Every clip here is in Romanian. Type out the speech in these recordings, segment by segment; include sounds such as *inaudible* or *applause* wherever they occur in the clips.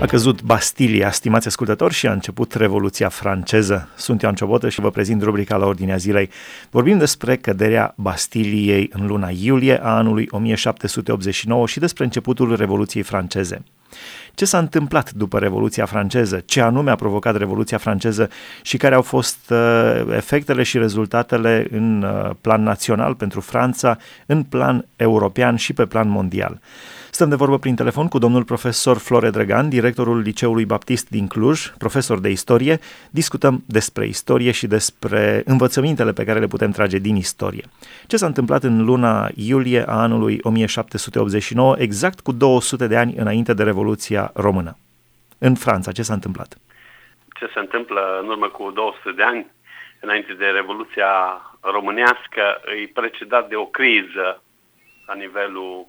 A căzut Bastilia, stimați ascultători, și a început Revoluția franceză. Sunt Ioan Ciobotă și vă prezint rubrica la ordinea zilei. Vorbim despre căderea Bastiliei în luna iulie a anului 1789 și despre începutul Revoluției franceze. Ce s-a întâmplat după Revoluția franceză? Ce anume a provocat Revoluția franceză și care au fost uh, efectele și rezultatele în uh, plan național pentru Franța, în plan european și pe plan mondial? Stăm de vorbă prin telefon cu domnul profesor Flore Drăgan, directorul Liceului Baptist din Cluj, profesor de istorie. Discutăm despre istorie și despre învățămintele pe care le putem trage din istorie. Ce s-a întâmplat în luna iulie a anului 1789, exact cu 200 de ani înainte de Revoluția Română? În Franța, ce s-a întâmplat? Ce se întâmplă în urmă cu 200 de ani, înainte de Revoluția Românească, îi precedat de o criză la nivelul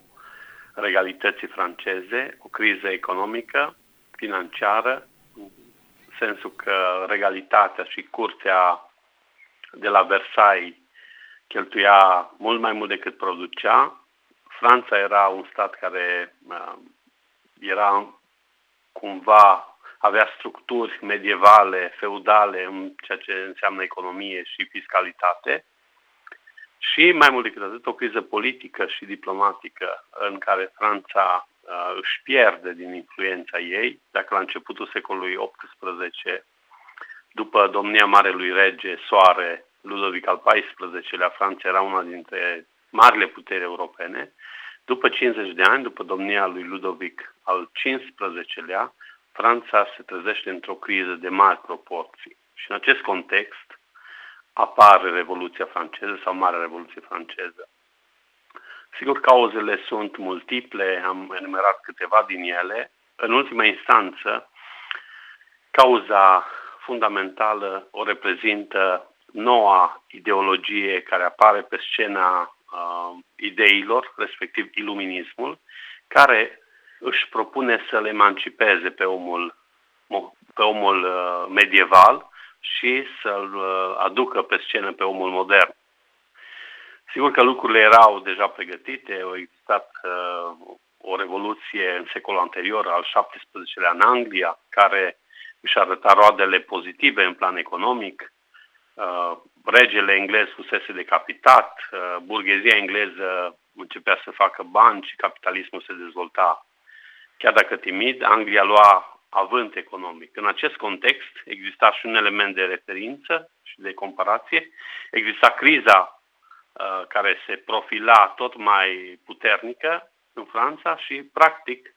regalității franceze, o criză economică, financiară, în sensul că regalitatea și curtea de la Versailles cheltuia mult mai mult decât producea. Franța era un stat care uh, era cumva, avea structuri medievale, feudale în ceea ce înseamnă economie și fiscalitate și, mai mult decât atât, o criză politică și diplomatică în care Franța uh, își pierde din influența ei. Dacă la începutul secolului XVIII, după domnia Marelui Rege, Soare, Ludovic al XIV-lea, Franța era una dintre marile puteri europene. După 50 de ani, după domnia lui Ludovic al XV-lea, Franța se trezește într-o criză de mari proporții. Și în acest context, apare Revoluția franceză sau Marea Revoluție franceză. Sigur, cauzele sunt multiple, am enumerat câteva din ele. În ultima instanță, cauza fundamentală o reprezintă noua ideologie care apare pe scena uh, ideilor, respectiv iluminismul, care își propune să le emancipeze pe omul, pe omul uh, medieval și să-l uh, aducă pe scenă pe omul modern. Sigur că lucrurile erau deja pregătite, au existat uh, o revoluție în secolul anterior, al 17-lea în Anglia, care își arăta roadele pozitive în plan economic. Uh, regele englez fusese decapitat, uh, burghezia engleză începea să facă bani și capitalismul se dezvolta. Chiar dacă timid, Anglia lua avânt economic. În acest context exista și un element de referință și de comparație. Exista criza uh, care se profila tot mai puternică în Franța și, practic,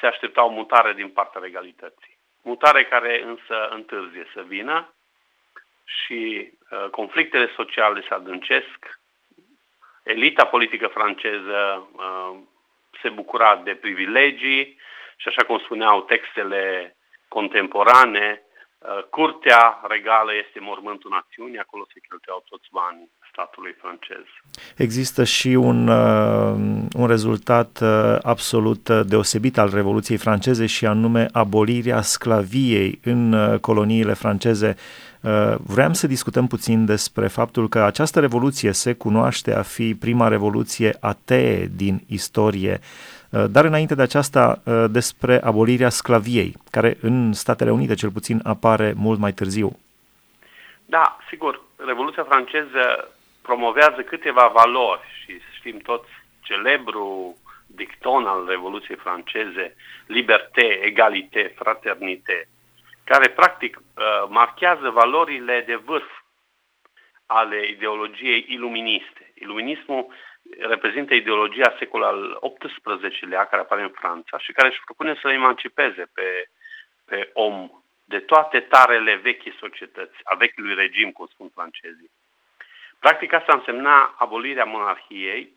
se aștepta o mutare din partea regalității. Mutare care însă întârzie să vină și uh, conflictele sociale se adâncesc. Elita politică franceză uh, se bucura de privilegii, și așa cum spuneau textele contemporane, uh, Curtea regală este mormântul națiunii, acolo se cheltuiau toți banii statului francez. Există și un, uh, un rezultat uh, absolut deosebit al Revoluției franceze și anume abolirea sclaviei în coloniile franceze. Vreau să discutăm puțin despre faptul că această revoluție se cunoaște a fi prima revoluție atee din istorie. Uh, dar înainte de aceasta uh, despre abolirea sclaviei, care în Statele Unite cel puțin apare mult mai târziu. Da, sigur. Revoluția franceză promovează câteva valori și știm toți celebru dicton al Revoluției franceze, liberté, egalité, fraternité, care practic uh, marchează valorile de vârf ale ideologiei iluministe. Iluminismul reprezintă ideologia secolului al XVIII-lea care apare în Franța și care își propune să le emancipeze pe, pe om de toate tarele vechii societăți, a vechiului regim, cum spun francezii. Practic asta însemna abolirea monarhiei,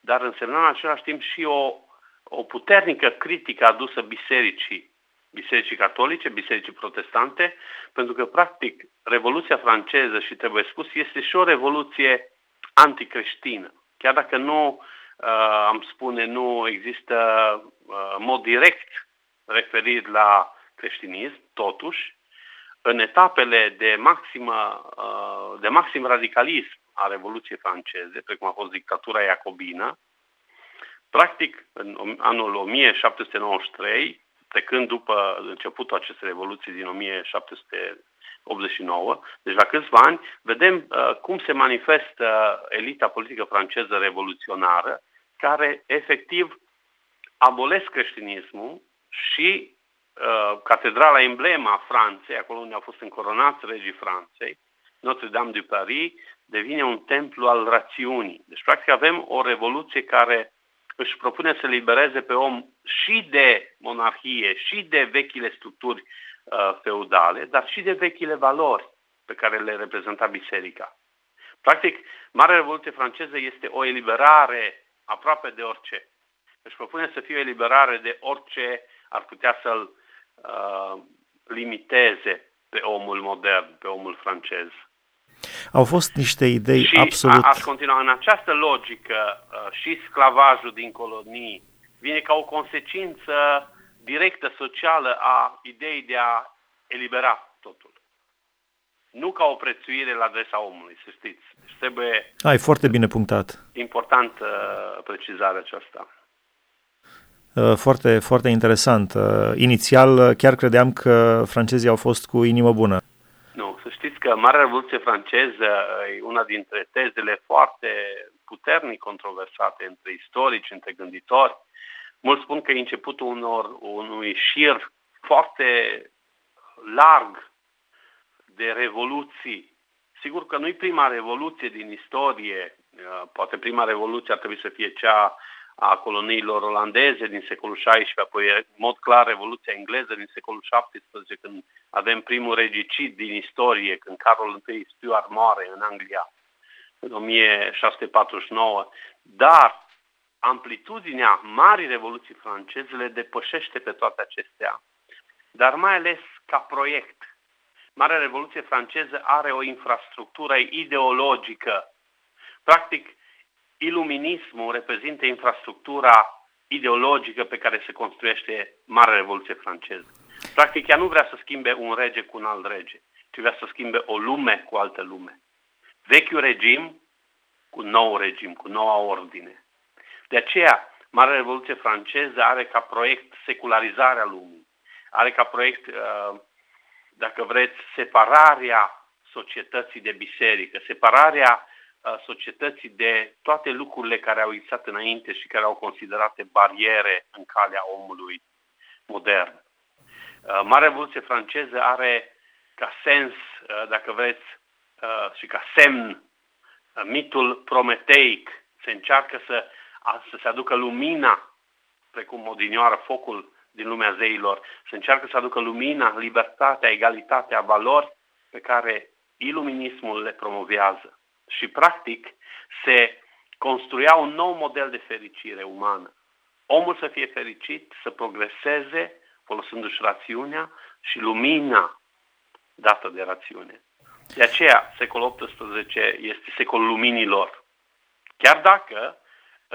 dar însemna în același timp și o, o puternică critică adusă bisericii, bisericii catolice, bisericii protestante, pentru că, practic, Revoluția franceză, și trebuie spus, este și o revoluție anticreștină. Chiar dacă nu, uh, am spune, nu există uh, în mod direct referiri la creștinism, totuși, în etapele de, maximă, uh, de maxim radicalism a Revoluției franceze, precum a fost dictatura iacobină, practic, în anul 1793, trecând după începutul acestei revoluții din 1789, deci la câțiva ani, vedem uh, cum se manifestă elita politică franceză revoluționară, care efectiv abolesc creștinismul și uh, catedrala emblema Franței, acolo unde au fost încoronați regii Franței, Notre-Dame de Paris, devine un templu al rațiunii. Deci, practic, avem o revoluție care își propune să libereze pe om și de monarhie, și de vechile structuri uh, feudale, dar și de vechile valori pe care le reprezenta biserica. Practic, Marea Revoluție franceză este o eliberare aproape de orice. Își propune să fie o eliberare de orice ar putea să-l uh, limiteze pe omul modern, pe omul francez. Au fost niște idei și absolut... aș continua în această logică uh, și sclavajul din colonii vine ca o consecință directă socială a ideii de a elibera totul. Nu ca o prețuire la adresa omului, să știți. Deci trebuie... Ai, foarte bine punctat. Important uh, precizarea aceasta. Uh, foarte, foarte interesant. Inițial chiar credeam că francezii au fost cu inimă bună. Nu, să știți că Marea Revoluție franceză e una dintre tezele foarte puternic controversate între istorici, între gânditori. Mulți spun că e începutul unor, unui șir foarte larg de revoluții. Sigur că nu e prima revoluție din istorie, poate prima revoluție ar trebui să fie cea a coloniilor olandeze din secolul XVI, apoi în mod clar Revoluția engleză din secolul XVII, când avem primul regicid din istorie, când Carol I Stuart moare în Anglia în 1649. Dar amplitudinea Marii Revoluții franceze le depășește pe toate acestea, dar mai ales ca proiect. Marea Revoluție franceză are o infrastructură ideologică. Practic, iluminismul reprezintă infrastructura ideologică pe care se construiește Marea Revoluție franceză. Practic, ea nu vrea să schimbe un rege cu un alt rege, ci vrea să schimbe o lume cu altă lume. Vechiul regim cu nou regim, cu noua ordine. De aceea, Marea Revoluție franceză are ca proiect secularizarea lumii, are ca proiect, uh, dacă vreți, separarea societății de biserică, separarea societății de toate lucrurile care au existat înainte și care au considerate bariere în calea omului modern. Marea Revoluție franceză are ca sens, dacă vreți, și ca semn mitul prometeic. Se încearcă să, să se aducă lumina, precum odinioară focul din lumea zeilor, se încearcă să aducă lumina, libertatea, egalitatea, valori pe care iluminismul le promovează și practic se construia un nou model de fericire umană. Omul să fie fericit, să progreseze folosindu-și rațiunea și lumina dată de rațiune. De aceea, secolul XVIII este secolul luminilor. Chiar dacă,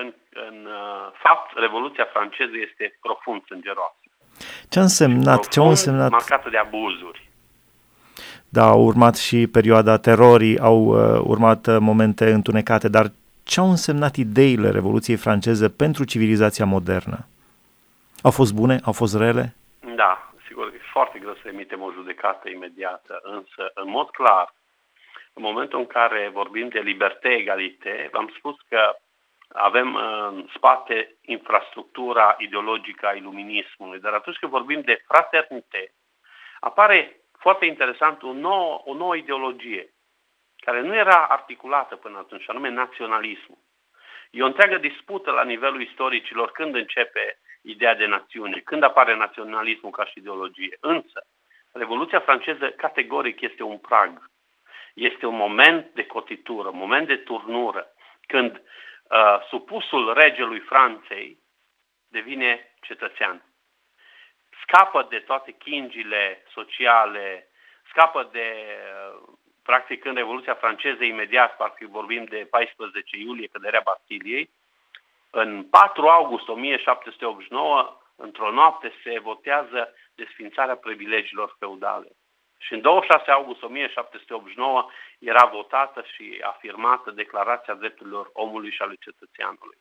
în, în uh, fapt, Revoluția franceză este profund sângeroasă. Ce a însemnat? Ce a însemnat? marcată de abuzuri. Da, au urmat și perioada terorii, au uh, urmat uh, momente întunecate, dar ce au însemnat ideile Revoluției franceze pentru civilizația modernă? Au fost bune? Au fost rele? Da, sigur, e foarte greu să emitem o judecată imediată, însă, în mod clar, în momentul în care vorbim de libertate, egalitate, v-am spus că avem în spate infrastructura ideologică a iluminismului, dar atunci când vorbim de fraternitate, apare foarte interesant, o nouă, o nouă ideologie care nu era articulată până atunci, anume naționalismul. E o întreagă dispută la nivelul istoricilor când începe ideea de națiune, când apare naționalismul ca și ideologie. Însă, Revoluția franceză categoric este un prag. Este un moment de cotitură, un moment de turnură, când uh, supusul regelui Franței devine cetățean scapă de toate chingile sociale, scapă de, practic, în Revoluția franceză, imediat, parcă vorbim de 14 iulie, căderea Bastiliei, în 4 august 1789, într-o noapte, se votează desfințarea privilegiilor feudale. Și în 26 august 1789 era votată și afirmată Declarația Drepturilor Omului și ale Cetățeanului,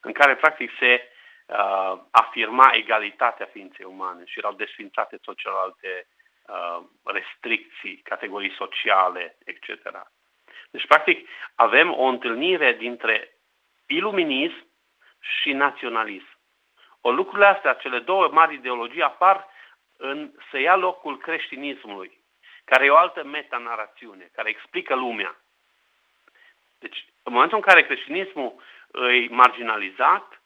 în care practic se uh, afirma egalitatea ființei umane și erau desfințate tot celelalte uh, restricții, categorii sociale, etc. Deci, practic, avem o întâlnire dintre iluminism și naționalism. O lucrurile astea, cele două mari ideologii, apar în, să ia locul creștinismului, care e o altă metanarațiune, care explică lumea. Deci, în momentul în care creștinismul îi marginalizat,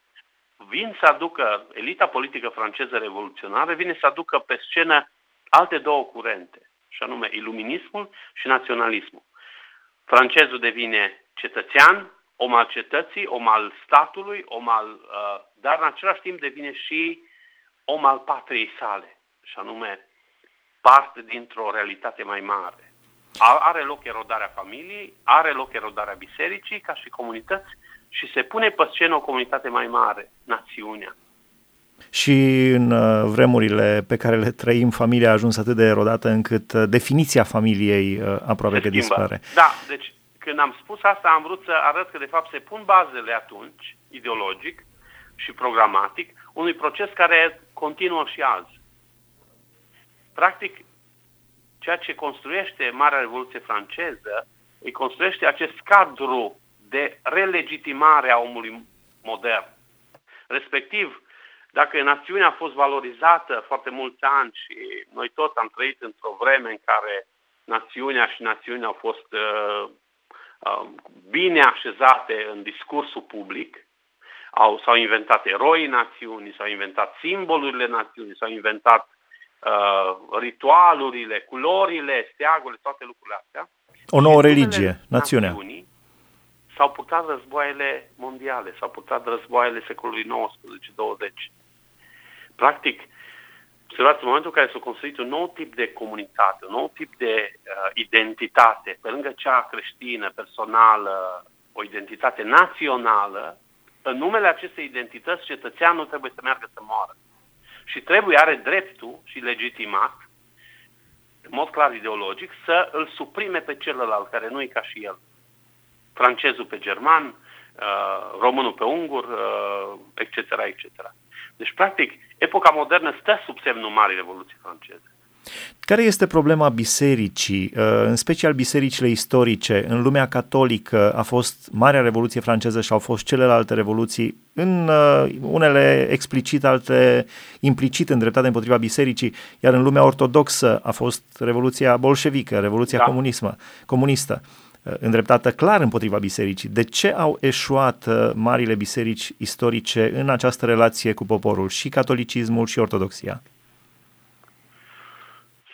vin să aducă, elita politică franceză revoluționară vine să aducă pe scenă alte două curente, și anume iluminismul și naționalismul. Francezul devine cetățean, om al cetății, om al statului, om al, uh, dar în același timp devine și om al patriei sale, și anume parte dintr-o realitate mai mare. Are loc erodarea familiei, are loc erodarea bisericii ca și comunități și se pune pe scenă o comunitate mai mare, națiunea. Și în uh, vremurile pe care le trăim, familia a ajuns atât de erodată încât uh, definiția familiei uh, aproape că dispare. Da, deci când am spus asta, am vrut să arăt că de fapt se pun bazele atunci, ideologic și programatic, unui proces care continuă și azi. Practic, ceea ce construiește Marea Revoluție franceză, îi construiește acest cadru de relegitimare a omului modern. Respectiv, dacă națiunea a fost valorizată foarte mulți ani și noi toți am trăit într-o vreme în care națiunea și națiunea au fost uh, uh, bine așezate în discursul public, au, s-au inventat eroii națiunii, s-au inventat simbolurile națiunii, s-au inventat uh, ritualurile, culorile, steagurile, toate lucrurile astea. O nouă religie, națiunea. Națiunii, s-au purtat războaiele mondiale, s-au purtat războaiele secolului XIX-20. Practic, observați, în momentul în care s-a construit un nou tip de comunitate, un nou tip de uh, identitate, pe lângă cea creștină, personală, o identitate națională, în numele acestei identități, cetățeanul trebuie să meargă să moară. Și trebuie, are dreptul și legitimat, în mod clar ideologic, să îl suprime pe celălalt, care nu e ca și el francezul pe german, uh, românul pe ungur, etc., uh, etc. Deci, practic, epoca modernă stă sub semnul Marii Revoluții franceze. Care este problema bisericii, uh, în special bisericile istorice? În lumea catolică a fost Marea Revoluție franceză și au fost celelalte revoluții, în unele explicit, alte implicit îndreptate împotriva bisericii, iar în lumea ortodoxă a fost Revoluția bolșevică, Revoluția da. comunismă, comunistă. Uh, îndreptată clar împotriva bisericii. De ce au eșuat uh, marile biserici istorice în această relație cu poporul, și catolicismul și ortodoxia?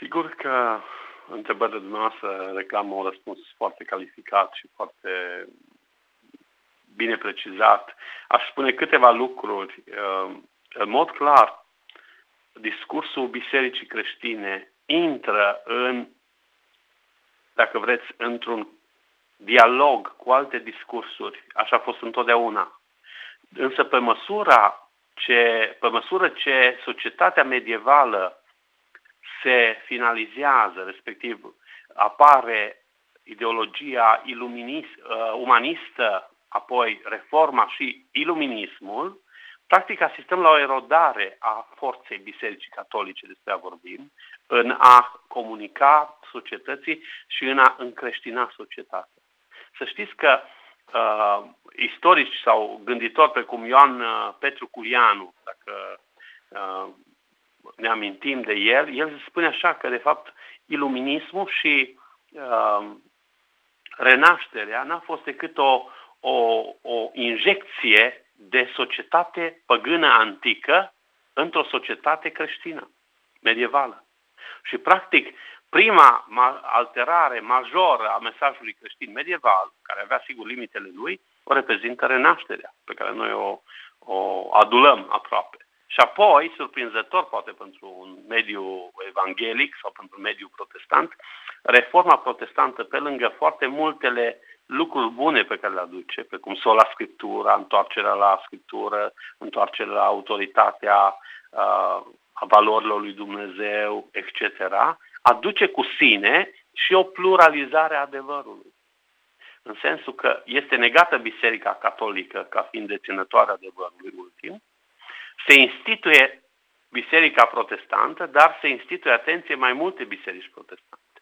Sigur că întrebările dumneavoastră reclamă un răspuns foarte calificat și foarte bine precizat. Aș spune câteva lucruri. Uh, în mod clar, discursul bisericii creștine intră în, dacă vreți, într-un dialog cu alte discursuri, așa a fost întotdeauna. Însă pe măsura ce, pe măsură ce societatea medievală se finalizează, respectiv apare ideologia iluminist, uh, umanistă, apoi reforma și iluminismul, practic asistăm la o erodare a forței Bisericii Catolice, despre a vorbim, în a comunica societății și în a încreștina societatea. Să știți că uh, istorici sau gânditori precum Ioan uh, Petru Culianu, dacă uh, ne amintim de el, el spune așa că, de fapt, iluminismul și uh, renașterea n-a fost decât o, o, o injecție de societate păgână antică într-o societate creștină, medievală. Și, practic, Prima alterare majoră a mesajului creștin medieval, care avea sigur limitele lui, o reprezintă renașterea, pe care noi o, o adulăm aproape. Și apoi, surprinzător poate pentru un mediu evanghelic sau pentru un mediu protestant, reforma protestantă, pe lângă foarte multele lucruri bune pe care le aduce, precum sola scriptura, întoarcerea la scriptură, întoarcerea la autoritatea uh, a valorilor lui Dumnezeu, etc., aduce cu sine și o pluralizare a adevărului. În sensul că este negată Biserica Catolică ca fiind deținătoare adevărului ultim se instituie Biserica Protestantă, dar se instituie, atenție, mai multe biserici protestante.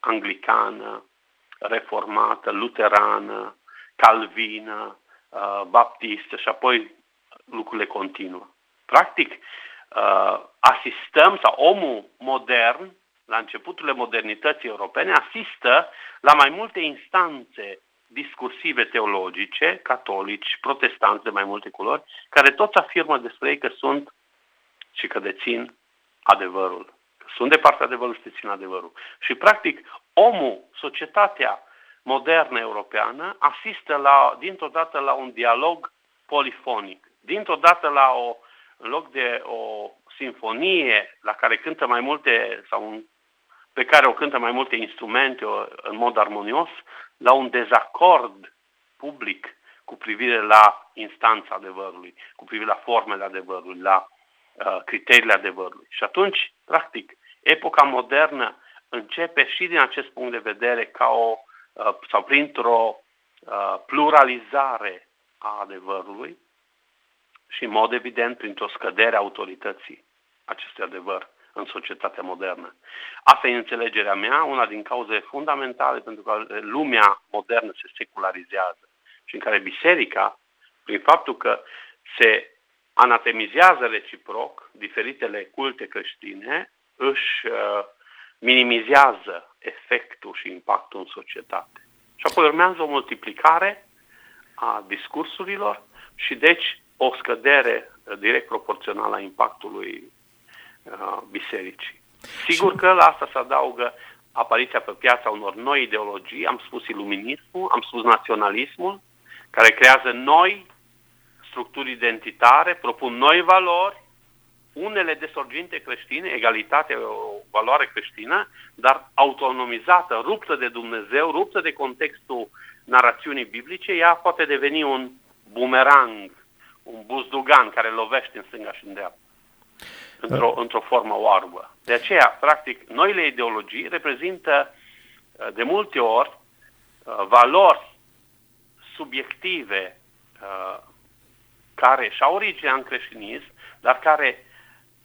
Anglicană, reformată, luterană, calvină, uh, baptistă și apoi lucrurile continuă. Practic, uh, asistăm, sau omul modern, la începuturile modernității europene, asistă la mai multe instanțe discursive teologice, catolici, protestanți de mai multe culori, care toți afirmă despre ei că sunt și că dețin adevărul. Că sunt de partea adevărului și dețin adevărul. Și, practic, omul, societatea modernă europeană, asistă la, dintr-o dată la un dialog polifonic, dintr-o dată la o, în loc de o sinfonie la care cântă mai multe, sau un, pe care o cântă mai multe instrumente în mod armonios, la un dezacord public cu privire la instanța adevărului, cu privire la formele adevărului, la uh, criteriile adevărului. Și atunci, practic, epoca modernă începe și din acest punct de vedere ca o, uh, sau printr-o uh, pluralizare a adevărului și, în mod evident, printr-o scădere a autorității acestui adevăr în societatea modernă. Asta e înțelegerea mea, una din cauzele fundamentale pentru că lumea modernă se secularizează și în care biserica, prin faptul că se anatemizează reciproc diferitele culte creștine, își uh, minimizează efectul și impactul în societate. Și apoi urmează o multiplicare a discursurilor și deci o scădere uh, direct proporțională a impactului uh, bisericii. Sigur că la asta se adaugă apariția pe piața unor noi ideologii, am spus iluminismul, am spus naționalismul, care creează noi structuri identitare, propun noi valori, unele de sorginte creștine, egalitate o valoare creștină, dar autonomizată, ruptă de Dumnezeu, ruptă de contextul narațiunii biblice, ea poate deveni un bumerang, un buzdugan care lovește în stânga și în dreapta, într-o, da. într-o formă oarbă. De aceea, practic, noile ideologii reprezintă de multe ori valori subiective uh, care și-au originea în creștinism, dar care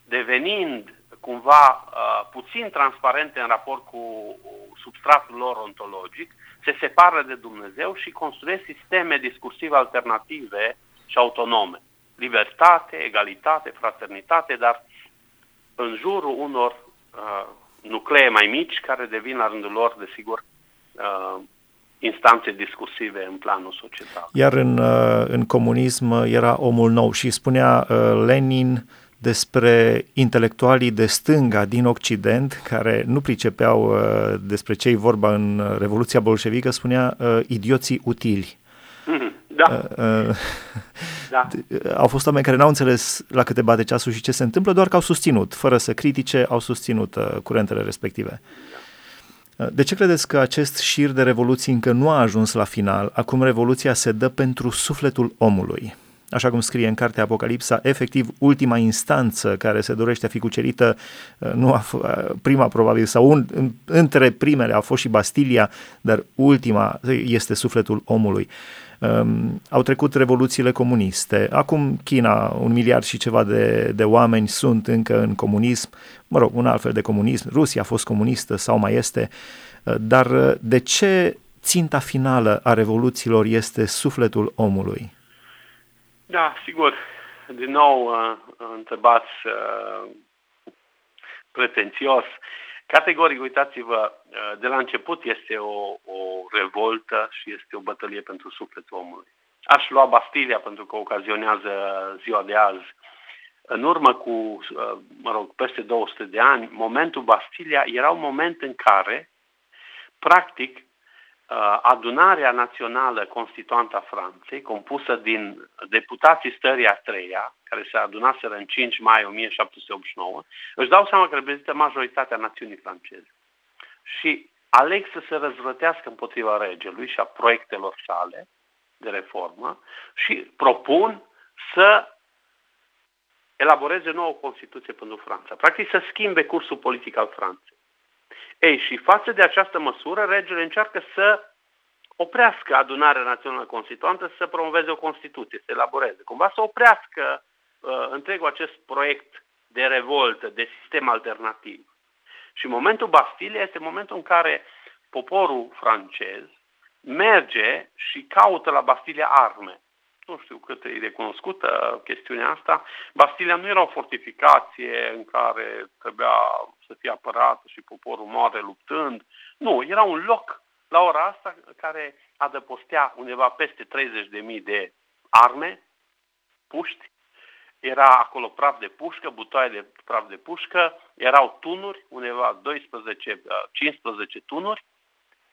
devenind cumva uh, puțin transparente în raport cu substratul lor ontologic, se separă de Dumnezeu și construiesc sisteme discursive alternative și autonome. Libertate, egalitate, fraternitate, dar în jurul unor uh, nuclee mai mici care devin la rândul lor, desigur, uh, instanțe discursive în planul societal. Iar în, uh, în comunism era omul nou și spunea uh, Lenin despre intelectualii de stânga din Occident, care nu pricepeau uh, despre ce vorba în Revoluția Bolșevică, spunea idioții utili. Mhm, da. Da. Au fost oameni care n-au înțeles la câte bate ceasul și ce se întâmplă, doar că au susținut, fără să critique, au susținut curentele respective. Da. De ce credeți că acest șir de revoluții încă nu a ajuns la final? Acum revoluția se dă pentru sufletul omului. Așa cum scrie în cartea Apocalipsa, efectiv ultima instanță care se dorește a fi cucerită, nu a f- prima probabil, sau un, între primele a fost și Bastilia, dar ultima este sufletul omului. Um, au trecut revoluțiile comuniste. Acum China, un miliard și ceva de, de oameni sunt încă în comunism, mă rog, un alt fel de comunism. Rusia a fost comunistă sau mai este. Uh, dar uh, de ce ținta finală a revoluțiilor este sufletul omului? Da, sigur. Din nou, uh, întrebați pretențios. Categoric, uitați-vă, de la început este o, o revoltă și este o bătălie pentru sufletul omului. Aș lua Bastilia pentru că ocazionează ziua de azi. În urmă cu, mă rog, peste 200 de ani, momentul Bastilia era un moment în care, practic, adunarea națională constituantă a Franței, compusă din deputații stării a treia, care se adunaseră în 5 mai 1789, își dau seama că reprezintă majoritatea națiunii franceze. Și aleg să se răzvrătească împotriva regelui și a proiectelor sale de reformă și propun să elaboreze nouă Constituție pentru Franța. Practic să schimbe cursul politic al Franței. Ei, și față de această măsură, regele încearcă să oprească adunarea națională constituantă să promoveze o Constituție, să elaboreze. Cumva să oprească uh, întregul acest proiect de revoltă, de sistem alternativ. Și momentul Bastilia este momentul în care poporul francez merge și caută la Bastilia arme. Nu știu cât e recunoscută chestiunea asta. Bastilia nu era o fortificație în care trebuia să fie apărată și poporul moare luptând. Nu, era un loc la ora asta care adăpostea undeva peste 30.000 de arme, puști, era acolo praf de pușcă, butoaie de praf de pușcă, erau tunuri, undeva 12-15 tunuri,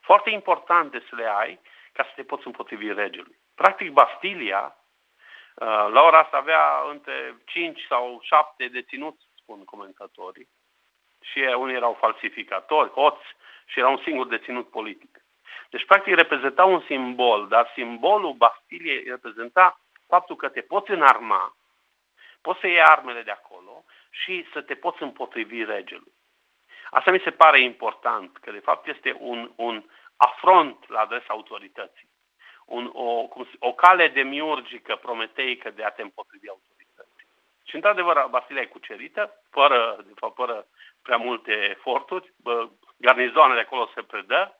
foarte importante să le ai ca să te poți împotrivi regelui. Practic, Bastilia, la ora asta avea între 5 sau 7 deținuți, spun comentatorii, și unii erau falsificatori, hoți, și era un singur deținut politic. Deci, practic, reprezenta un simbol, dar simbolul Bastiliei reprezenta faptul că te poți înarma, poți să iei armele de acolo și să te poți împotrivi regelui. Asta mi se pare important, că de fapt este un, un afront la adresa autorității. Un, o, o cale demiurgică, prometeică de a te împotrivi autorității. Și într-adevăr, Basilia e cucerită, fără, de fapt, fără prea multe eforturi, garnizoanele acolo se predă,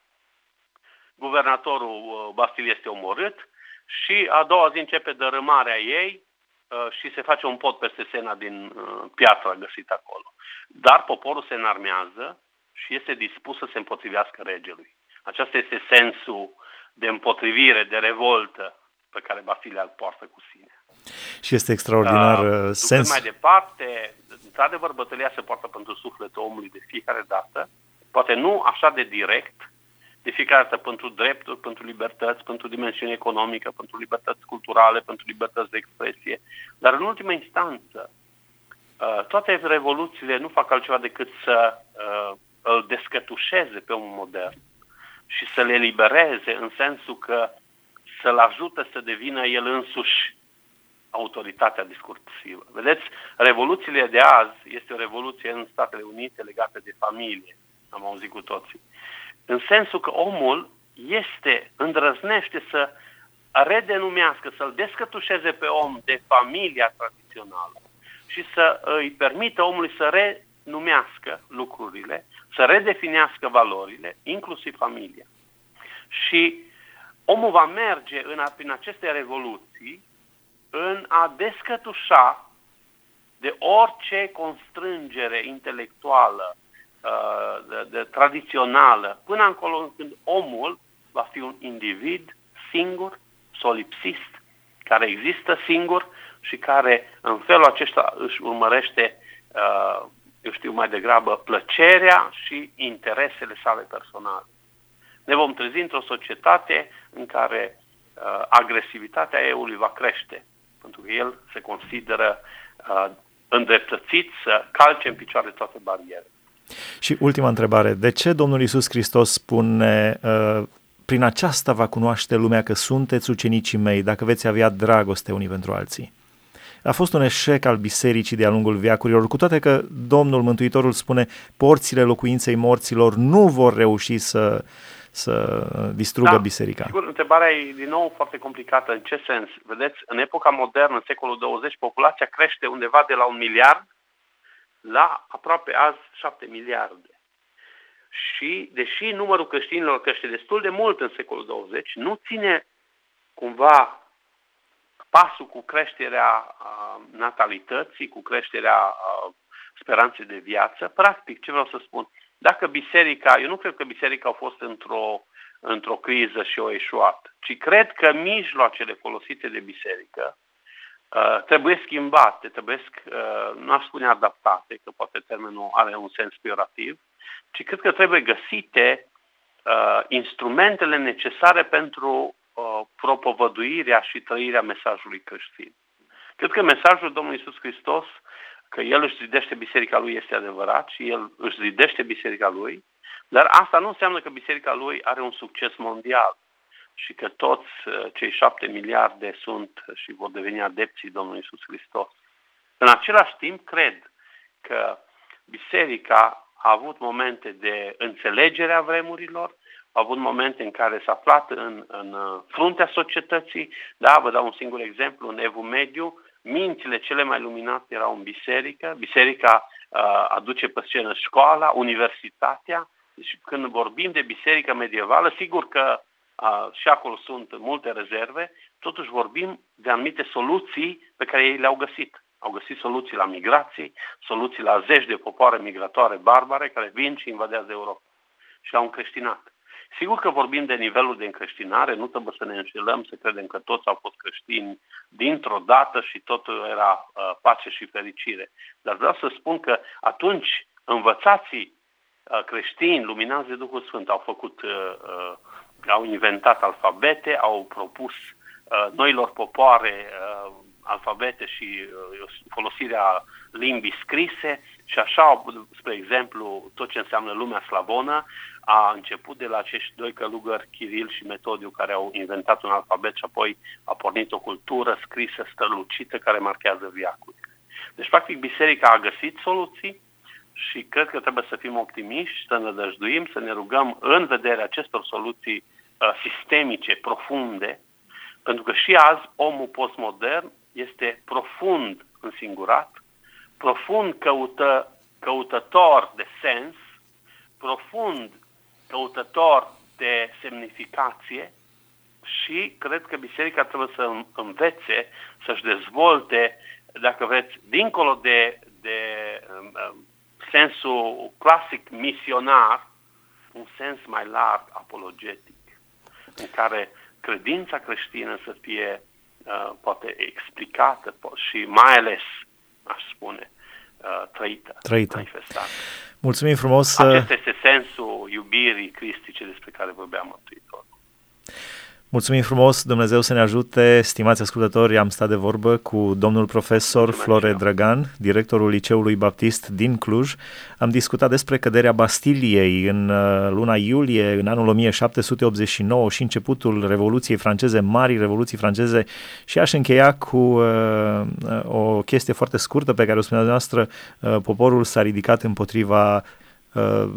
guvernatorul uh, Bastiliei este omorât și a doua zi începe dărâmarea ei uh, și se face un pod peste sena din uh, piața găsită acolo. Dar poporul se înarmează și este dispus să se împotrivească regelui. Acesta este sensul de împotrivire, de revoltă pe care Basilia îl poartă cu sine. Și este extraordinar uh, sens. mai departe, într-adevăr, bătălia se poartă pentru sufletul omului de fiecare dată, poate nu așa de direct, de fiecare dată pentru drepturi, pentru libertăți, pentru dimensiune economică, pentru libertăți culturale, pentru libertăți de expresie. Dar în ultima instanță, uh, toate revoluțiile nu fac altceva decât să uh, îl descătușeze pe omul modern și să le elibereze în sensul că să-l ajută să devină el însuși autoritatea discursivă. Vedeți, revoluțiile de azi este o revoluție în Statele Unite legată de familie, am auzit cu toții în sensul că omul este, îndrăznește să redenumească, să-l descătușeze pe om de familia tradițională și să îi permită omului să renumească lucrurile, să redefinească valorile, inclusiv familia. Și omul va merge în, prin aceste revoluții în a descătușa de orice constrângere intelectuală, Uh, de, de tradițională, până încolo când omul va fi un individ singur, solipsist, care există singur și care în felul acesta își urmărește, uh, eu știu mai degrabă, plăcerea și interesele sale personale. Ne vom trezi într-o societate în care uh, agresivitatea eului va crește, pentru că el se consideră uh, îndreptățit să calce în picioare toate barierele. Și ultima întrebare, de ce Domnul Isus Hristos spune uh, prin aceasta va cunoaște lumea că sunteți ucenicii mei, dacă veți avea dragoste unii pentru alții? A fost un eșec al bisericii de-a lungul veacurilor, cu toate că Domnul Mântuitorul spune porțile locuinței morților nu vor reuși să, să distrugă da, biserica. Sigur, întrebarea e din nou foarte complicată. În ce sens? Vedeți, în epoca modernă, în secolul 20, populația crește undeva de la un miliard la aproape azi 7 miliarde. Și, deși numărul creștinilor crește destul de mult în secolul 20, nu ține cumva pasul cu creșterea natalității, cu creșterea speranței de viață. Practic, ce vreau să spun? Dacă biserica, eu nu cred că biserica a fost într-o, într-o criză și o eșuat, ci cred că mijloacele folosite de biserică Uh, trebuie schimbate, trebuie, uh, nu aș spune adaptate, că poate termenul are un sens peorativ, ci cred că trebuie găsite uh, instrumentele necesare pentru uh, propovăduirea și trăirea mesajului creștin. Cred că mesajul Domnului Isus Hristos, că El își zidește biserica Lui, este adevărat și El își zidește biserica Lui, dar asta nu înseamnă că biserica Lui are un succes mondial și că toți uh, cei șapte miliarde sunt și vor deveni adepții Domnului Isus Hristos. În același timp, cred că biserica a avut momente de înțelegere a vremurilor, a avut momente în care s-a aflat în, în uh, fruntea societății. Da, vă dau un singur exemplu, în Evul Mediu, mințile cele mai luminate erau în biserică, biserica uh, aduce pe scenă școala, universitatea, deci când vorbim de biserică medievală, sigur că uh, și acolo sunt multe rezerve, totuși vorbim de anumite soluții pe care ei le-au găsit. Au găsit soluții la migrații, soluții la zeci de popoare migratoare barbare care vin și invadează Europa și au încreștinat. Sigur că vorbim de nivelul de încreștinare, nu trebuie să ne înșelăm să credem că toți au fost creștini dintr-o dată și totul era uh, pace și fericire. Dar vreau să spun că atunci învățații uh, creștini, luminați de Duhul Sfânt, au făcut, uh, uh, au inventat alfabete, au propus uh, noilor popoare uh, alfabete și uh, folosirea limbii scrise și așa, spre exemplu, tot ce înseamnă lumea slavonă a început de la acești doi călugări, Chiril și Metodiu, care au inventat un alfabet și apoi a pornit o cultură scrisă, strălucită, care marchează viacurile. Deci, practic, biserica a găsit soluții și cred că trebuie să fim optimiști, să ne dăjduim, să ne rugăm în vederea acestor soluții uh, sistemice, profunde, pentru că și azi omul postmodern este profund însingurat, profund căută, căutător de sens, profund căutător de semnificație și cred că biserica trebuie să învețe, să-și dezvolte, dacă vreți, dincolo de, de um, um, sensul clasic misionar, un sens mai larg apologetic, în care credința creștină să fie uh, poate explicată și mai ales, aș spune, uh, trăită, trăită. manifestată. Mulțumim frumos! Acesta este sensul iubirii cristice despre care vorbeam Mântuitor. Mulțumim frumos, Dumnezeu să ne ajute. Stimați ascultători, am stat de vorbă cu domnul profesor Mulțumesc Flore Drăgan, directorul Liceului Baptist din Cluj. Am discutat despre căderea Bastiliei în uh, luna iulie, în anul 1789 și începutul Revoluției franceze, Marii Revoluții franceze și aș încheia cu uh, o chestie foarte scurtă pe care o spunea noastră, uh, poporul s-a ridicat împotriva Uh,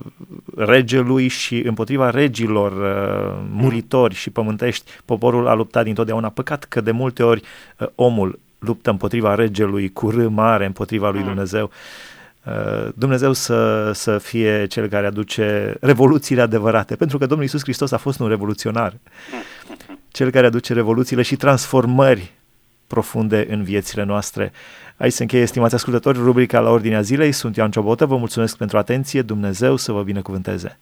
regelui și împotriva regilor uh, muritori și pământești. Poporul a luptat dintotdeauna. Păcat că de multe ori uh, omul luptă împotriva regelui cu râ mare, împotriva lui mm. Dumnezeu. Dumnezeu să, să fie cel care aduce revoluțiile adevărate, pentru că Domnul Iisus Hristos a fost un revoluționar, *laughs* cel care aduce revoluțiile și transformări profunde în viețile noastre. Aici se încheie, estimați ascultători, rubrica la ordinea zilei. Sunt Ioan Ciobotă, vă mulțumesc pentru atenție, Dumnezeu să vă binecuvânteze!